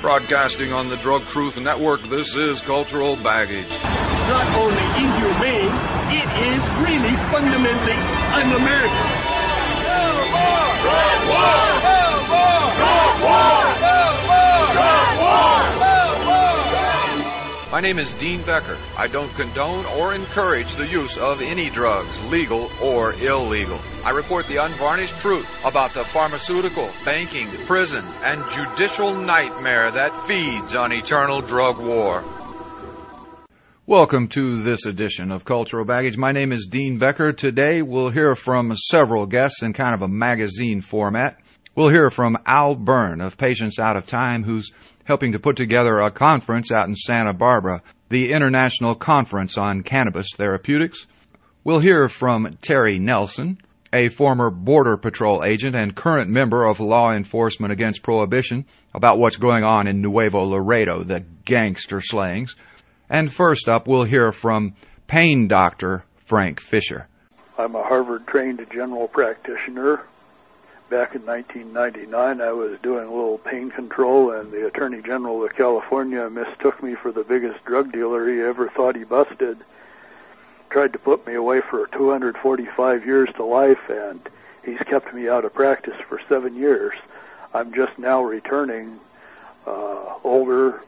Broadcasting on the Drug Truth Network, this is Cultural Baggage. It's not only inhumane, it is really fundamentally un-American. Drug war! Drug war! Drug war! My name is Dean Becker. I don't condone or encourage the use of any drugs, legal or illegal. I report the unvarnished truth about the pharmaceutical, banking, prison, and judicial nightmare that feeds on eternal drug war. Welcome to this edition of Cultural Baggage. My name is Dean Becker. Today we'll hear from several guests in kind of a magazine format. We'll hear from Al Byrne of Patients Out of Time, who's helping to put together a conference out in Santa Barbara, the International Conference on Cannabis Therapeutics. We'll hear from Terry Nelson, a former Border Patrol agent and current member of Law Enforcement Against Prohibition, about what's going on in Nuevo Laredo, the gangster slayings. And first up, we'll hear from pain doctor Frank Fisher. I'm a Harvard trained general practitioner. Back in 1999, I was doing a little pain control, and the Attorney General of California mistook me for the biggest drug dealer he ever thought he busted tried to put me away for 245 years to life, and he's kept me out of practice for seven years. I'm just now returning, uh, older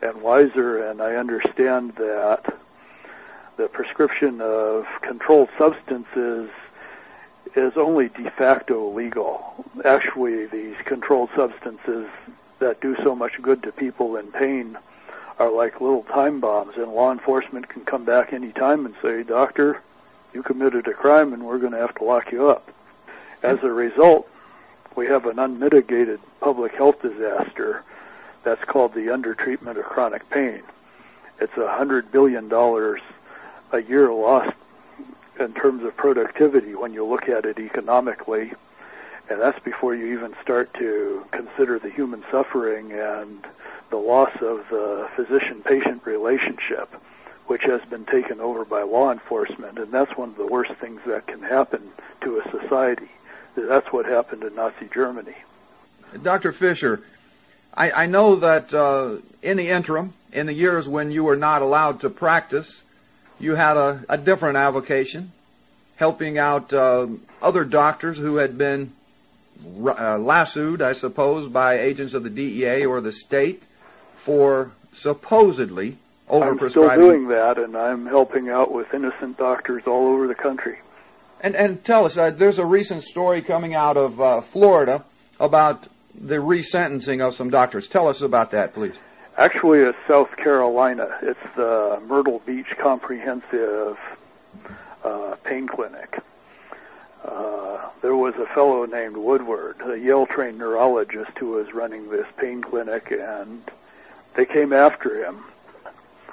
and wiser, and I understand that the prescription of controlled substances is only de facto legal. Actually, these controlled substances that do so much good to people in pain are like little time bombs, and law enforcement can come back any time and say, "Doctor, you committed a crime, and we're going to have to lock you up." As a result, we have an unmitigated public health disaster that's called the undertreatment of chronic pain. It's a hundred billion dollars a year lost in terms of productivity when you look at it economically, and that's before you even start to consider the human suffering and the loss of the physician-patient relationship, which has been taken over by law enforcement, and that's one of the worst things that can happen to a society. That's what happened in Nazi Germany. Dr. Fisher, I, I know that uh, in the interim, in the years when you were not allowed to practice, you had a, a different avocation, helping out uh, other doctors who had been uh, lassoed, I suppose, by agents of the DEA or the state for supposedly overprescribing. I'm still doing that, and I'm helping out with innocent doctors all over the country. And and tell us, uh, there's a recent story coming out of uh, Florida about the resentencing of some doctors. Tell us about that, please. Actually, it's South Carolina. It's the Myrtle Beach Comprehensive uh, Pain Clinic. Uh, there was a fellow named Woodward, a Yale-trained neurologist, who was running this pain clinic, and they came after him.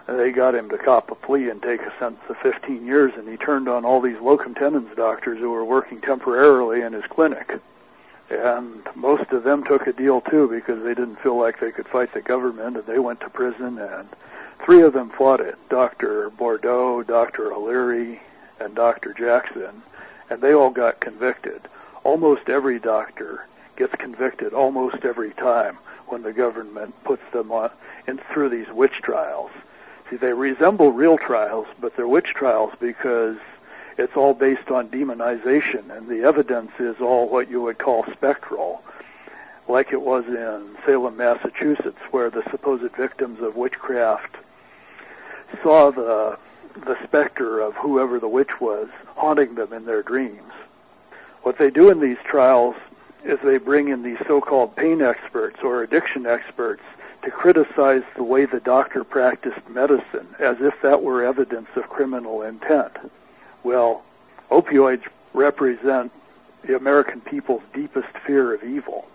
They got him to cop a plea and take a sentence of 15 years, and he turned on all these locum tenens doctors who were working temporarily in his clinic. And most of them took a deal too because they didn't feel like they could fight the government, and they went to prison. And three of them fought it: Dr. Bordeaux, Dr. O'Leary, and Dr. Jackson, and they all got convicted. Almost every doctor gets convicted almost every time when the government puts them on in through these witch trials. See, they resemble real trials, but they're witch trials because it's all based on demonization, and the evidence is all what you would call spectral, like it was in Salem, Massachusetts, where the supposed victims of witchcraft saw the the specter of whoever the witch was haunting them in their dreams. What they do in these trials is they bring in these so-called pain experts or addiction experts to criticize the way the doctor practiced medicine as if that were evidence of criminal intent. Well, opioids represent the American people's deepest fear of evil.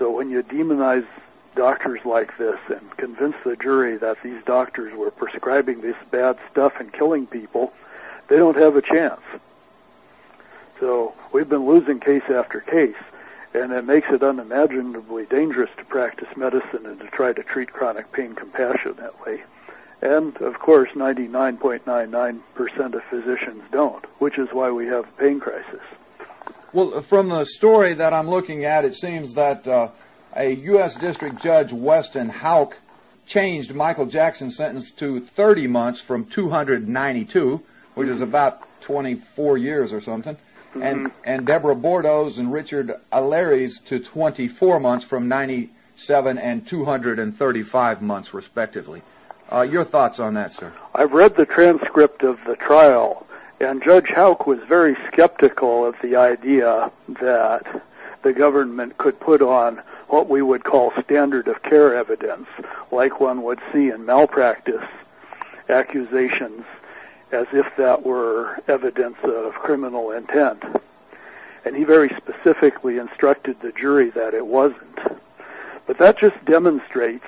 So when you demonize doctors like this and convince the jury that these doctors were prescribing this bad stuff and killing people, they don't have a chance. So we've been losing case after case and it makes it unimaginably dangerous to practice medicine and to try to treat chronic pain compassionately. And of course, 99.99% of physicians don't, which is why we have a pain crisis. Well, from the story that I'm looking at, it seems that uh, a U.S. District Judge, Weston Houck changed Michael Jackson's sentence to 30 months from 292, which is about 24 years or something, and and Deborah Bordeaux's and Richard O'Leary's to 24 months from 97 and 235 months, respectively. Uh, your thoughts on that, sir? I've read the transcript of the trial, and Judge Houck was very skeptical of the idea that the government could put on what we would call standard of care evidence, like one would see in malpractice accusations, as if that were evidence of criminal intent. And he very specifically instructed the jury that it wasn't. But that just demonstrates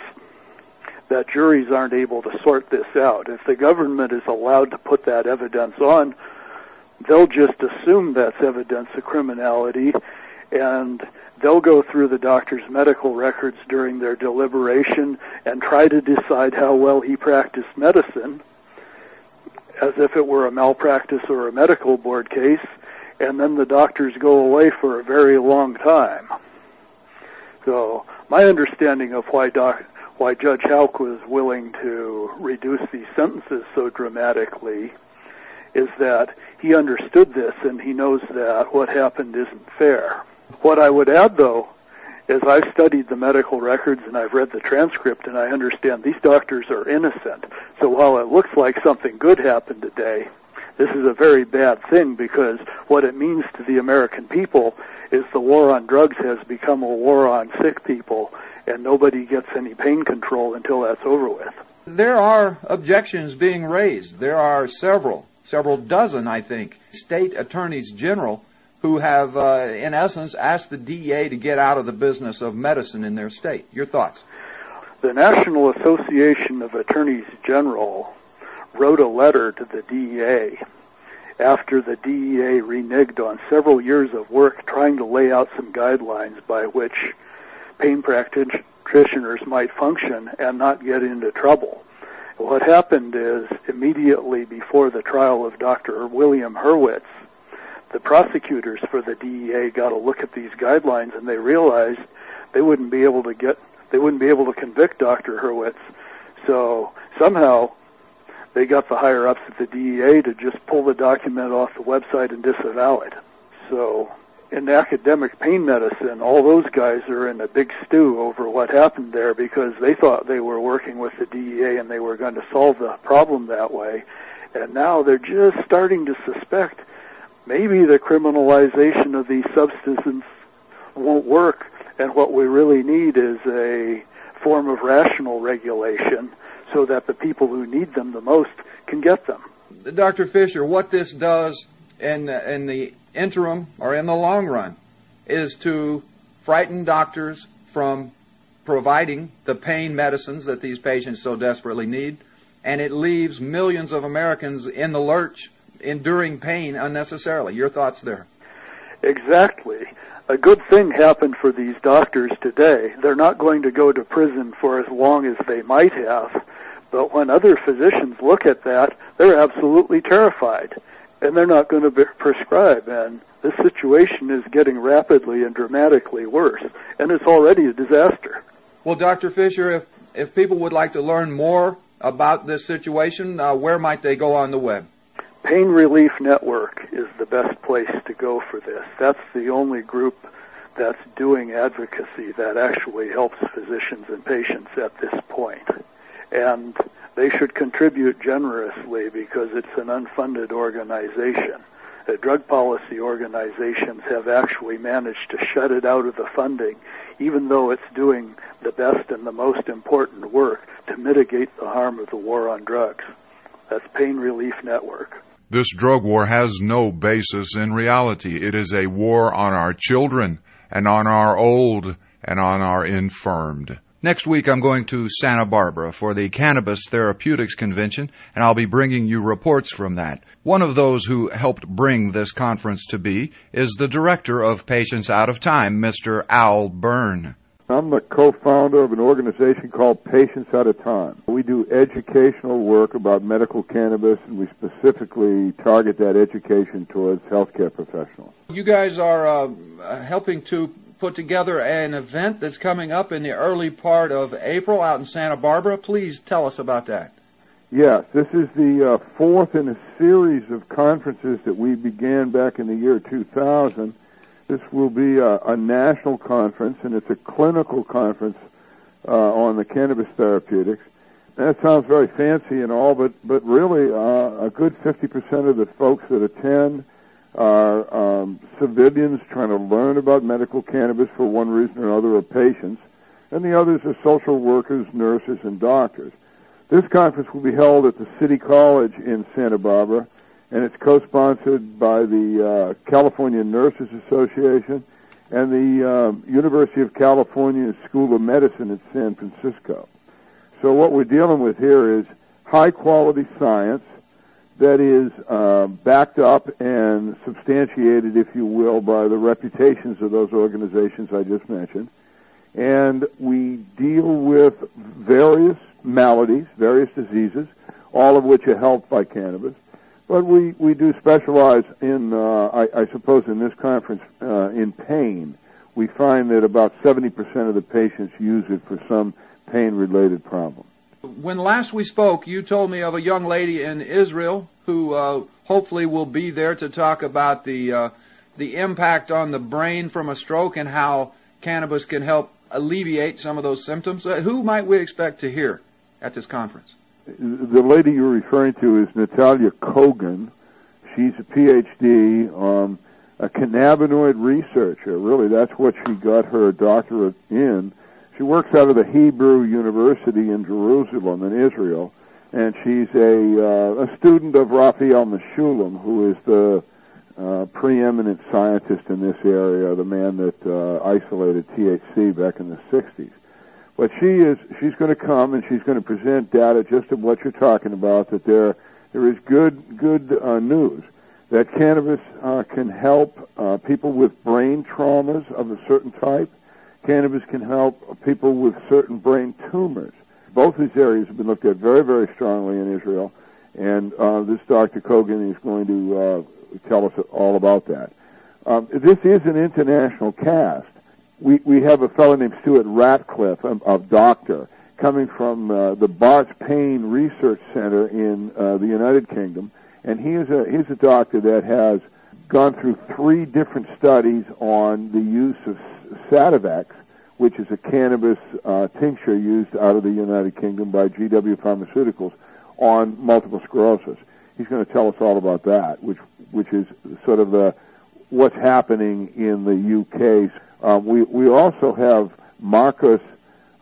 that juries aren't able to sort this out. If the government is allowed to put that evidence on, they'll just assume that's evidence of criminality and they'll go through the doctor's medical records during their deliberation and try to decide how well he practiced medicine as if it were a malpractice or a medical board case and then the doctors go away for a very long time. So my understanding of why doc why Judge Houck was willing to reduce these sentences so dramatically is that he understood this and he knows that what happened isn't fair. What I would add though is I've studied the medical records and I've read the transcript and I understand these doctors are innocent. So while it looks like something good happened today, this is a very bad thing because what it means to the American people is the war on drugs has become a war on sick people and nobody gets any pain control until that's over with. There are objections being raised. There are several, several dozen, I think, state attorneys general who have, uh, in essence, asked the DEA to get out of the business of medicine in their state. Your thoughts? The National Association of Attorneys General wrote a letter to the DEA after the DEA reneged on several years of work trying to lay out some guidelines by which pain practitioners might function and not get into trouble. What happened is immediately before the trial of Dr. William Hurwitz, the prosecutors for the DEA got a look at these guidelines and they realized they wouldn't be able to get they wouldn't be able to convict Dr. Hurwitz. So somehow they got the higher ups at the DEA to just pull the document off the website and disavow it. So in academic pain medicine, all those guys are in a big stew over what happened there because they thought they were working with the DEA and they were going to solve the problem that way. And now they're just starting to suspect maybe the criminalization of these substances won't work and what we really need is a form of rational regulation so that the people who need them the most can get them. Dr. Fisher, what this does and, in the interim or in the long run is to frighten doctors from providing the pain medicines that these patients so desperately need, and it leaves millions of Americans in the lurch, enduring pain unnecessarily. Your thoughts there? Exactly. A good thing happened for these doctors today. They're not going to go to prison for as long as they might have, but when other physicians look at that, they're absolutely terrified and they're not going to prescribe. And this situation is getting rapidly and dramatically worse, and it's already a disaster. Well, Dr. Fisher, if, if people would like to learn more about this situation, uh, where might they go on the web? Pain Relief Network is the best place to go for this. That's the only group that's doing advocacy that actually helps physicians and patients at this point. And they should contribute generously because it's an unfunded organization. The drug policy organizations have actually managed to shut it out of the funding, even though it's doing the best and the most important work to mitigate the harm of the war on drugs. That's Pain Relief Network. This drug war has no basis in reality. It is a war on our children and on our old and on our infirmed. Next week, I'm going to Santa Barbara for the Cannabis Therapeutics Convention, and I'll be bringing you reports from that. One of those who helped bring this conference to be is the director of Patients Out of Time, Mr. Al Byrne. I'm the co-founder of an organization called Patients Out of Time. We do educational work about medical cannabis and we specifically target that education towards healthcare professionals. You guys are uh, helping to put together an event that's coming up in the early part of April out in Santa Barbara. Please tell us about that. Yes, this is the uh, fourth in a series of conferences that we began back in the year 2000 this will be a, a national conference, and it's a clinical conference uh, on the cannabis therapeutics. That sounds very fancy and all, but but really, uh, a good 50% of the folks that attend are um, civilians trying to learn about medical cannabis for one reason or another, or patients, and the others are social workers, nurses, and doctors. This conference will be held at the City College in Santa Barbara and it's co-sponsored by the uh, California Nurses Association and the uh, University of California School of Medicine at San Francisco. So what we're dealing with here is high quality science that is uh, backed up and substantiated, if you will, by the reputations of those organizations I just mentioned. And we deal with various maladies, various diseases, all of which are helped by cannabis. But we, we do specialize in, uh, I, I suppose, in this conference, uh, in pain. We find that about 70% of the patients use it for some pain-related problem. When last we spoke, you told me of a young lady in Israel who uh, hopefully will be there to talk about the uh, the impact on the brain from a stroke and how cannabis can help alleviate some of those symptoms. Uh, who might we expect to hear at this conference? the lady you're referring to is Natalia Kogan. She's a PhD, um, a cannabinoid researcher. Really, that's what she got her doctorate in. She works out of the Hebrew University in Jerusalem in Israel, and she's a uh, a student of Raphael Mechoulam, who is the uh, preeminent scientist in this area, the man that uh, isolated THC back in the 60s. But she is she's going to come and she's going to present data just of what you're talking about. That there there is good good uh, news that cannabis uh, can help uh, people with brain traumas of a certain type. Cannabis can help people with certain brain tumors. Both these areas have been looked at very very strongly in Israel, and uh, this Dr. Kogan is going to uh, tell us all about that. Um, this is an international cast we, we have a fellow named Stuart Ratcliffe, a, a doctor, coming from uh, the Bart's Pain Research Center in uh, the United Kingdom, and he is a he's a doctor that has gone through three different studies on the use of Sativex, which is a cannabis uh, tincture used out of the United Kingdom by GW Pharmaceuticals on multiple sclerosis. He's going to tell us all about that, which which is sort of the what's happening in the UK um, we we also have Marcus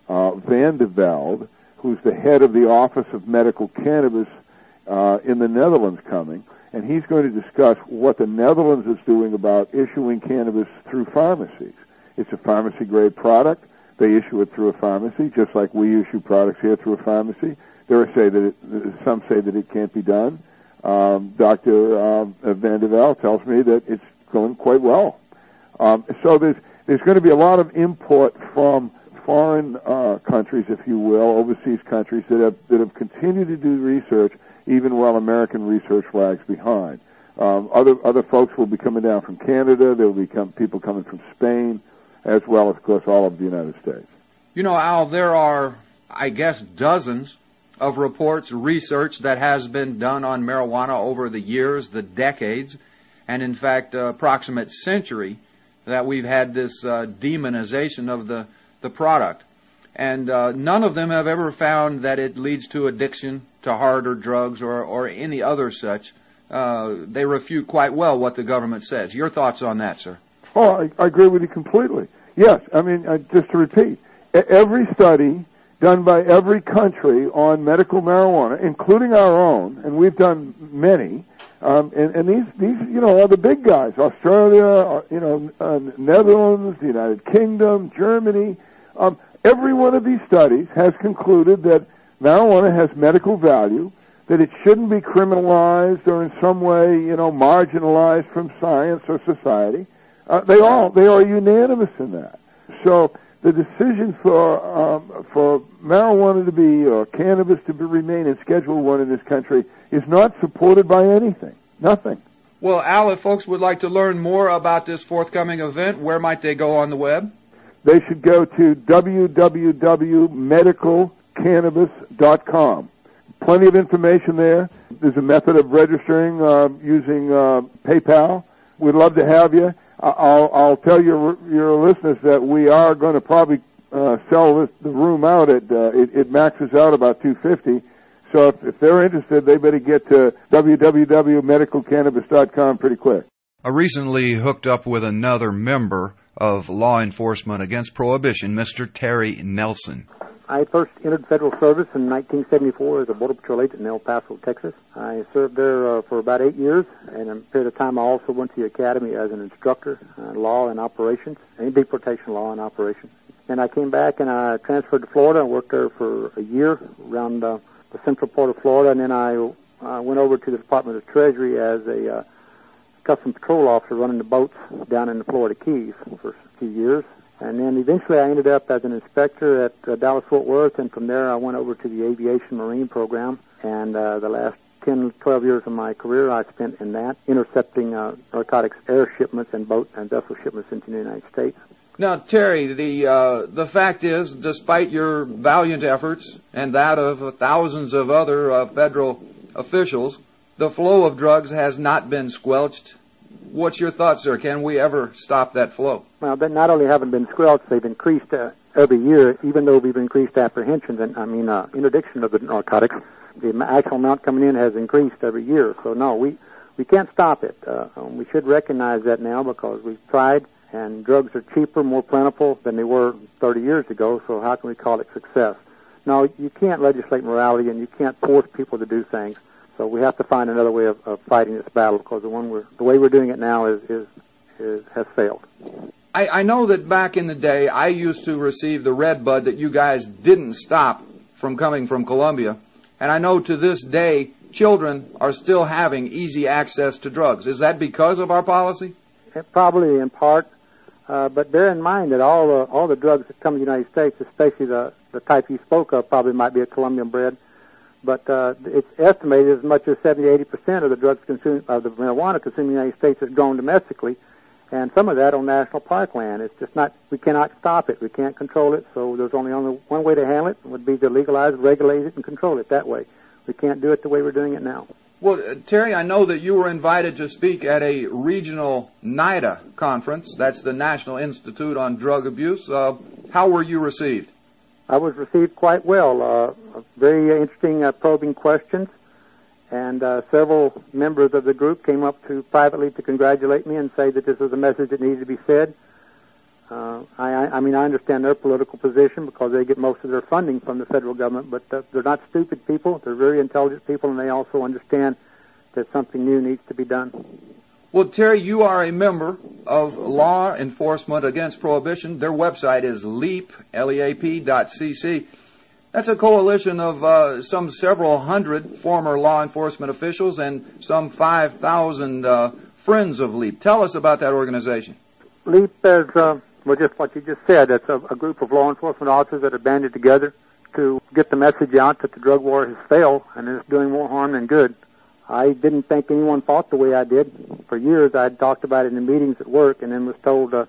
uh, van de Velde, who's the head of the Office of Medical Cannabis uh, in the Netherlands, coming, and he's going to discuss what the Netherlands is doing about issuing cannabis through pharmacies. It's a pharmacy grade product. They issue it through a pharmacy, just like we issue products here through a pharmacy. There are say that it, some say that it can't be done. Um, Dr. Van de Velde tells me that it's going quite well. Um, so there's there's going to be a lot of import from foreign uh, countries, if you will, overseas countries that have that have continued to do research even while American research lags behind. Um, other other folks will be coming down from Canada. There will be people coming from Spain, as well as, of course, all of the United States. You know, Al, there are, I guess, dozens of reports, research that has been done on marijuana over the years, the decades, and in fact, uh, approximate century that we've had this uh, demonization of the, the product. And uh, none of them have ever found that it leads to addiction to harder drugs or, or any other such. Uh, they refute quite well what the government says. Your thoughts on that, sir? Oh, I, I agree with you completely. Yes, I mean, uh, just to repeat, every study done by every country on medical marijuana, including our own, and we've done many, um, and, and these, these, you know, are the big guys: Australia, uh, you know, uh, Netherlands, the United Kingdom, Germany. Um, every one of these studies has concluded that marijuana has medical value, that it shouldn't be criminalized or in some way, you know, marginalized from science or society. Uh, they all they are unanimous in that. So the decision for um, for marijuana to be or cannabis to be, remain in Schedule One in this country is not supported by anything. Nothing. Well, Al, if folks would like to learn more about this forthcoming event, where might they go on the web? They should go to www.medicalcannabis.com. Plenty of information there. There's a method of registering uh, using uh, PayPal. We'd love to have you. I'll, I'll tell your your listeners that we are going to probably uh, sell this, the room out at uh, it, it maxes out about 250. So if, if they're interested, they better get to www.medicalcannabis.com pretty quick. I recently hooked up with another member of law enforcement against prohibition, Mr. Terry Nelson. I first entered federal service in 1974 as a Border Patrol agent in El Paso, Texas. I served there uh, for about eight years, and in a period of time I also went to the academy as an instructor, uh, law and operations, and deportation law and operations. And I came back and I transferred to Florida and worked there for a year around uh, the central part of Florida, and then I uh, went over to the Department of Treasury as a uh, customs patrol officer running the boats down in the Florida Keys for a few years. And then eventually I ended up as an inspector at uh, Dallas Fort Worth, and from there I went over to the aviation marine program. And uh, the last 10, 12 years of my career I spent in that, intercepting uh, narcotics air shipments and boat and vessel shipments into the United States. Now, Terry, the uh, the fact is, despite your valiant efforts and that of thousands of other uh, federal officials, the flow of drugs has not been squelched. What's your thoughts, sir? Can we ever stop that flow? Well, they not only haven't been squelched, they've increased uh, every year, even though we've increased apprehensions and, I mean, uh, interdiction of the narcotics. The actual amount coming in has increased every year. So, no, we, we can't stop it. Uh, we should recognize that now because we've tried and drugs are cheaper, more plentiful than they were 30 years ago, so how can we call it success? No, you can't legislate morality and you can't force people to do things. So we have to find another way of, of fighting this battle because the one we're, the way we're doing it now is, is, is has failed. I, I know that back in the day, I used to receive the red bud that you guys didn't stop from coming from Colombia. And I know to this day, children are still having easy access to drugs. Is that because of our policy? Probably in part. Uh, but bear in mind that all the all the drugs that come to the United States, especially the the type you spoke of, probably might be a Colombian bred. But uh, it's estimated as much as 70, 80 percent of the drugs consumed of the marijuana consumed in the United States is grown domestically, and some of that on national park land. It's just not we cannot stop it. We can't control it. So there's only only one way to handle it would be to legalize, regulate it, and control it that way. We can't do it the way we're doing it now. Well, uh, Terry, I know that you were invited to speak at a regional NIDA conference. That's the National Institute on Drug Abuse. Uh, how were you received? I was received quite well. Uh, very interesting, uh, probing questions, and uh, several members of the group came up to privately to congratulate me and say that this was a message that needed to be said. Uh, I, I mean, I understand their political position because they get most of their funding from the federal government, but uh, they're not stupid people. They're very intelligent people, and they also understand that something new needs to be done. Well, Terry, you are a member of Law Enforcement Against Prohibition. Their website is LEAP, L-E-A-P dot C-C. That's a coalition of uh, some several hundred former law enforcement officials and some 5,000 uh, friends of LEAP. Tell us about that organization. LEAP is uh, well, just what you just said. It's a, a group of law enforcement officers that are banded together to get the message out that the drug war has failed and is doing more harm than good. I didn't think anyone thought the way I did. For years, I'd talked about it in meetings at work, and then was told, uh,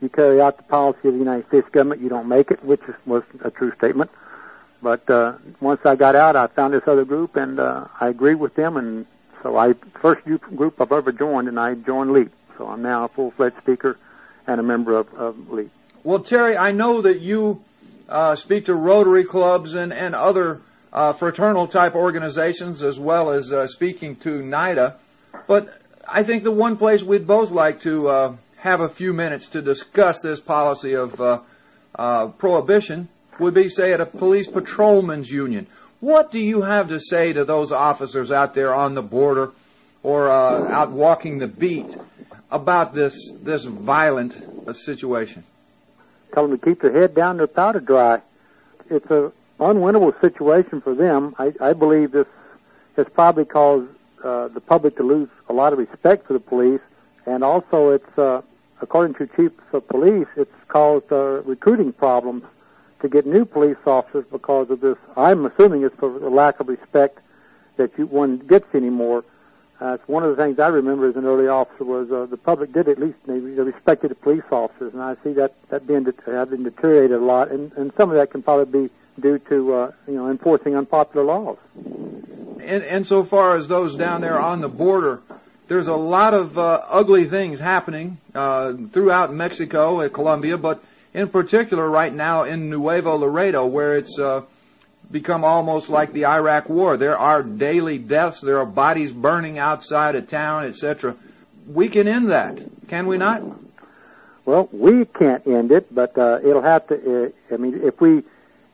"You carry out the policy of the United States government, you don't make it," which was a true statement. But uh, once I got out, I found this other group, and uh, I agreed with them, and so I first group I've ever joined, and I joined LEAP. So I'm now a full-fledged speaker and a member of, of LEAP. Well, Terry, I know that you uh, speak to Rotary clubs and, and other uh, fraternal type organizations as well as uh, speaking to NIDA. But I think the one place we'd both like to uh, have a few minutes to discuss this policy of uh, uh, prohibition would be, say, at a police patrolmen's union. What do you have to say to those officers out there on the border or out walking the beat about this this violent uh, situation? Tell them to keep their head down, their powder dry. It's a unwinnable situation for them. I, I believe this has probably caused uh, the public to lose a lot of respect for the police, and also it's uh, according to chiefs of police, it's caused uh, recruiting problems to get new police officers because of this. I'm assuming it's for the lack of respect that you, one gets anymore. Uh, one of the things I remember as an early officer was uh, the public did at least they, they respected the police officers, and I see that that being det- have been deteriorated a lot, and, and some of that can probably be due to uh, you know enforcing unpopular laws. And, and so far as those down there on the border, there's a lot of uh, ugly things happening uh, throughout Mexico and Colombia, but in particular right now in Nuevo Laredo, where it's uh, become almost like the Iraq War. There are daily deaths, there are bodies burning outside of town, etc. We can end that, can we not? Well, we can't end it, but uh, it'll have to. Uh, I mean, if we,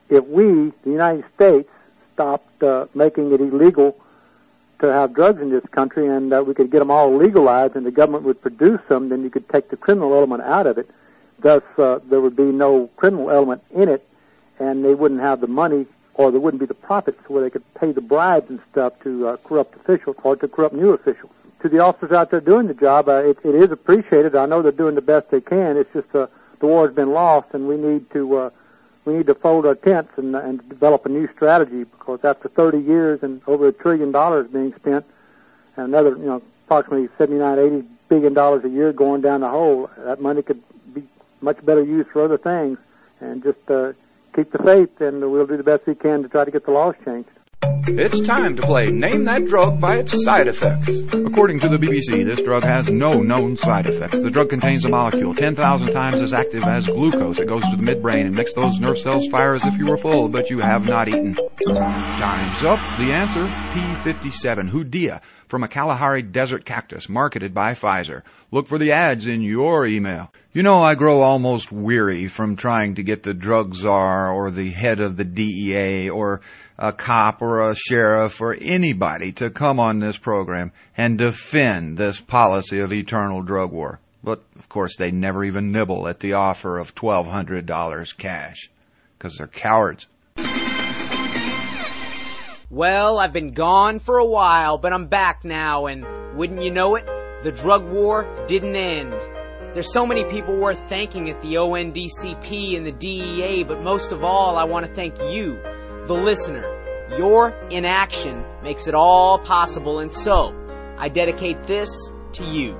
if we, the United States, stopped uh, making it illegal to have drugs in this country, and uh, we could get them all legalized, and the government would produce them, then you could take the criminal element out of it. Thus, uh, there would be no criminal element in it, and they wouldn't have the money, or there wouldn't be the profits where they could pay the bribes and stuff to uh, corrupt officials or to corrupt new officials. To the officers out there doing the job, uh, it, it is appreciated. I know they're doing the best they can. It's just uh, the war has been lost, and we need to uh, we need to fold our tents and, and develop a new strategy because after 30 years and over a trillion dollars being spent, and another you know approximately 79, 80 billion dollars a year going down the hole, that money could be much better used for other things. And just uh, keep the faith, and we'll do the best we can to try to get the laws changed. It's time to play Name That Drug by its side effects. According to the BBC, this drug has no known side effects. The drug contains a molecule 10,000 times as active as glucose. It goes to the midbrain and makes those nerve cells fire as if you were full, but you have not eaten. Time's up. The answer, P57, Hoodia, from a Kalahari desert cactus, marketed by Pfizer. Look for the ads in your email. You know, I grow almost weary from trying to get the drug czar or the head of the DEA or a cop or a sheriff or anybody to come on this program and defend this policy of eternal drug war. But of course, they never even nibble at the offer of $1,200 cash because they're cowards. Well, I've been gone for a while, but I'm back now, and wouldn't you know it, the drug war didn't end. There's so many people worth thanking at the ONDCP and the DEA, but most of all, I want to thank you, the listener. Your inaction makes it all possible, and so I dedicate this to you.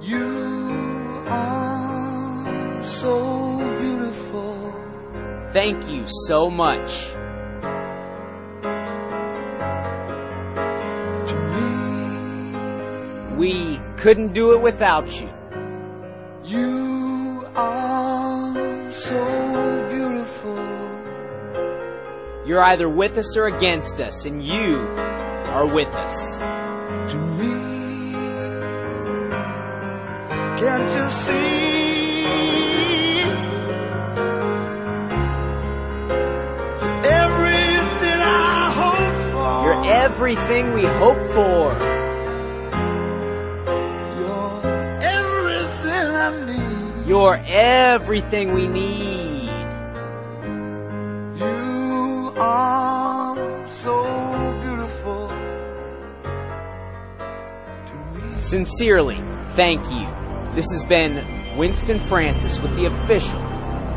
You are so beautiful. Thank you so much. We couldn't do it without you. You are so beautiful. You're either with us or against us, and you are with us. to me. Can't you see? Everything I hope for. You're everything we hope for. You're everything we need. You are so beautiful to me. Sincerely, thank you. This has been Winston Francis with the official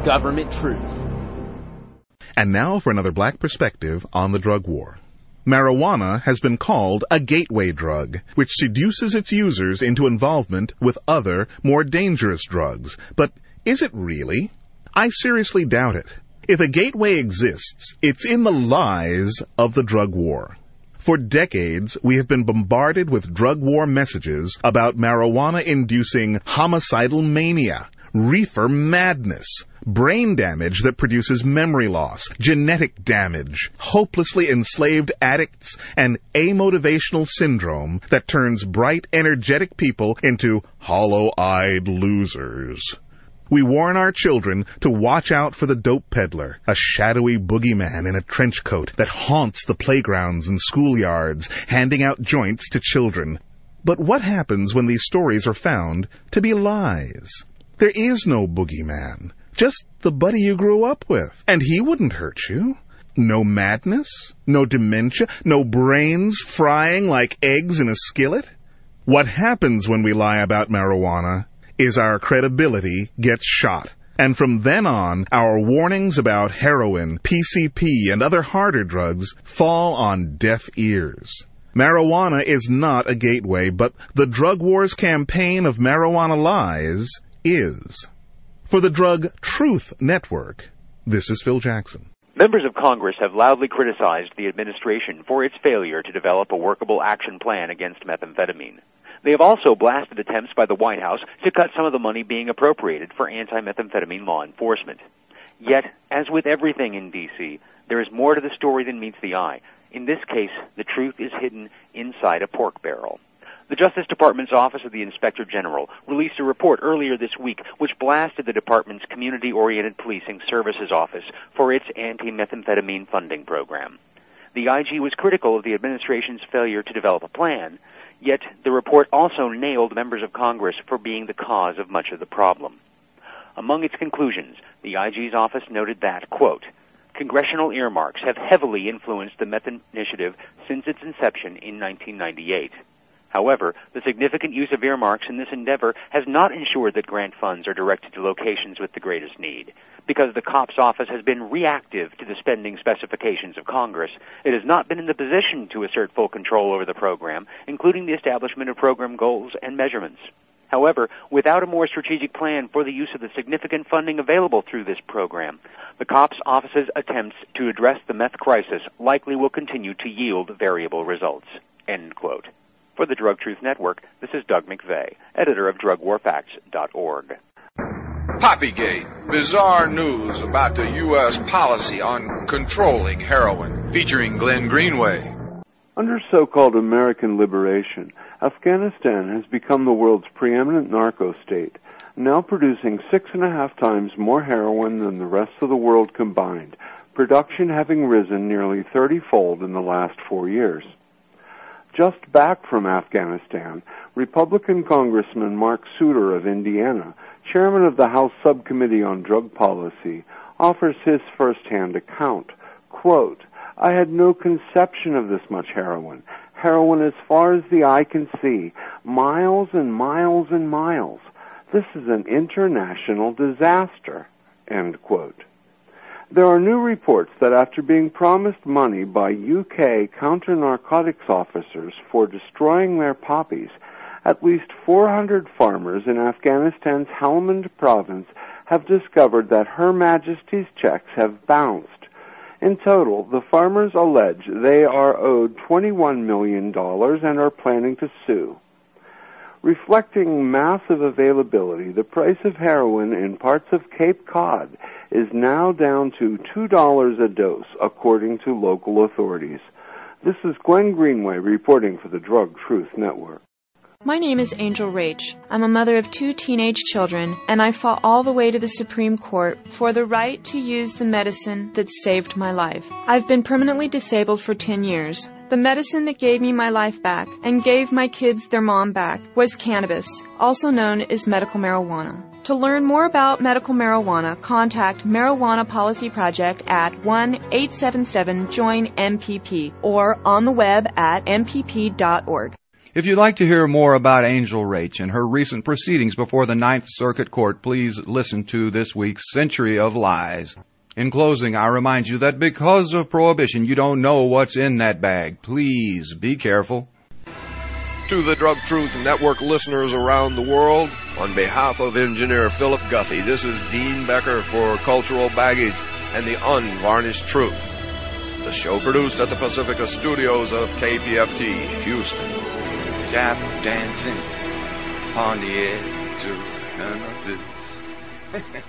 Government Truth. And now for another black perspective on the drug war. Marijuana has been called a gateway drug, which seduces its users into involvement with other, more dangerous drugs. But is it really? I seriously doubt it. If a gateway exists, it's in the lies of the drug war. For decades, we have been bombarded with drug war messages about marijuana inducing homicidal mania, reefer madness, brain damage that produces memory loss, genetic damage, hopelessly enslaved addicts, and amotivational syndrome that turns bright, energetic people into hollow-eyed losers. We warn our children to watch out for the dope peddler, a shadowy boogeyman in a trench coat that haunts the playgrounds and schoolyards, handing out joints to children. But what happens when these stories are found to be lies? There is no boogeyman, just the buddy you grew up with, and he wouldn't hurt you. No madness, no dementia, no brains frying like eggs in a skillet. What happens when we lie about marijuana is our credibility gets shot. And from then on, our warnings about heroin, PCP, and other harder drugs fall on deaf ears. Marijuana is not a gateway, but the Drug Wars campaign of marijuana lies is. For the Drug Truth Network, this is Phil Jackson. Members of Congress have loudly criticized the administration for its failure to develop a workable action plan against methamphetamine. They have also blasted attempts by the White House to cut some of the money being appropriated for anti-methamphetamine law enforcement. Yet, as with everything in D.C., there is more to the story than meets the eye. In this case, the truth is hidden inside a pork barrel. The Justice Department's Office of the Inspector General released a report earlier this week which blasted the department's Community Oriented Policing Services Office for its anti-methamphetamine funding program. The IG was critical of the administration's failure to develop a plan, Yet the report also nailed members of Congress for being the cause of much of the problem. Among its conclusions, the IG's office noted that, quote, congressional earmarks have heavily influenced the meth initiative since its inception in 1998. However, the significant use of earmarks in this endeavor has not ensured that grant funds are directed to locations with the greatest need. Because the COPS office has been reactive to the spending specifications of Congress, it has not been in the position to assert full control over the program, including the establishment of program goals and measurements. However, without a more strategic plan for the use of the significant funding available through this program, the COPS office's attempts to address the meth crisis likely will continue to yield variable results. End quote. For the Drug Truth Network, this is Doug McVeigh, editor of DrugWarFacts.org. Poppygate, bizarre news about the U.S. policy on controlling heroin, featuring Glenn Greenway. Under so-called American liberation, Afghanistan has become the world's preeminent narco state, now producing six and a half times more heroin than the rest of the world combined, production having risen nearly 30-fold in the last four years. Just back from Afghanistan, Republican Congressman Mark Souder of Indiana, chairman of the House Subcommittee on Drug Policy, offers his firsthand account. Quote, I had no conception of this much heroin. Heroin as far as the eye can see. Miles and miles and miles. This is an international disaster. End quote. There are new reports that after being promised money by UK counter narcotics officers for destroying their poppies, at least 400 farmers in Afghanistan's Helmand province have discovered that Her Majesty's checks have bounced. In total, the farmers allege they are owed $21 million and are planning to sue. Reflecting massive availability, the price of heroin in parts of Cape Cod is now down to $2 a dose, according to local authorities. This is Glenn Greenway reporting for the Drug Truth Network. My name is Angel Raich. I'm a mother of two teenage children, and I fought all the way to the Supreme Court for the right to use the medicine that saved my life. I've been permanently disabled for 10 years. The medicine that gave me my life back and gave my kids their mom back was cannabis, also known as medical marijuana. To learn more about medical marijuana, contact Marijuana Policy Project at 1-877-JOIN-MPP or on the web at mpp.org. If you'd like to hear more about Angel Raich and her recent proceedings before the Ninth Circuit Court, please listen to this week's Century of Lies. In closing, I remind you that because of prohibition, you don't know what's in that bag. Please be careful. To the Drug Truth Network listeners around the world, on behalf of engineer Philip Guthie, this is Dean Becker for Cultural Baggage and the Unvarnished Truth. The show produced at the Pacifica Studios of KPFT, Houston tap dancing on the edge of cannabis.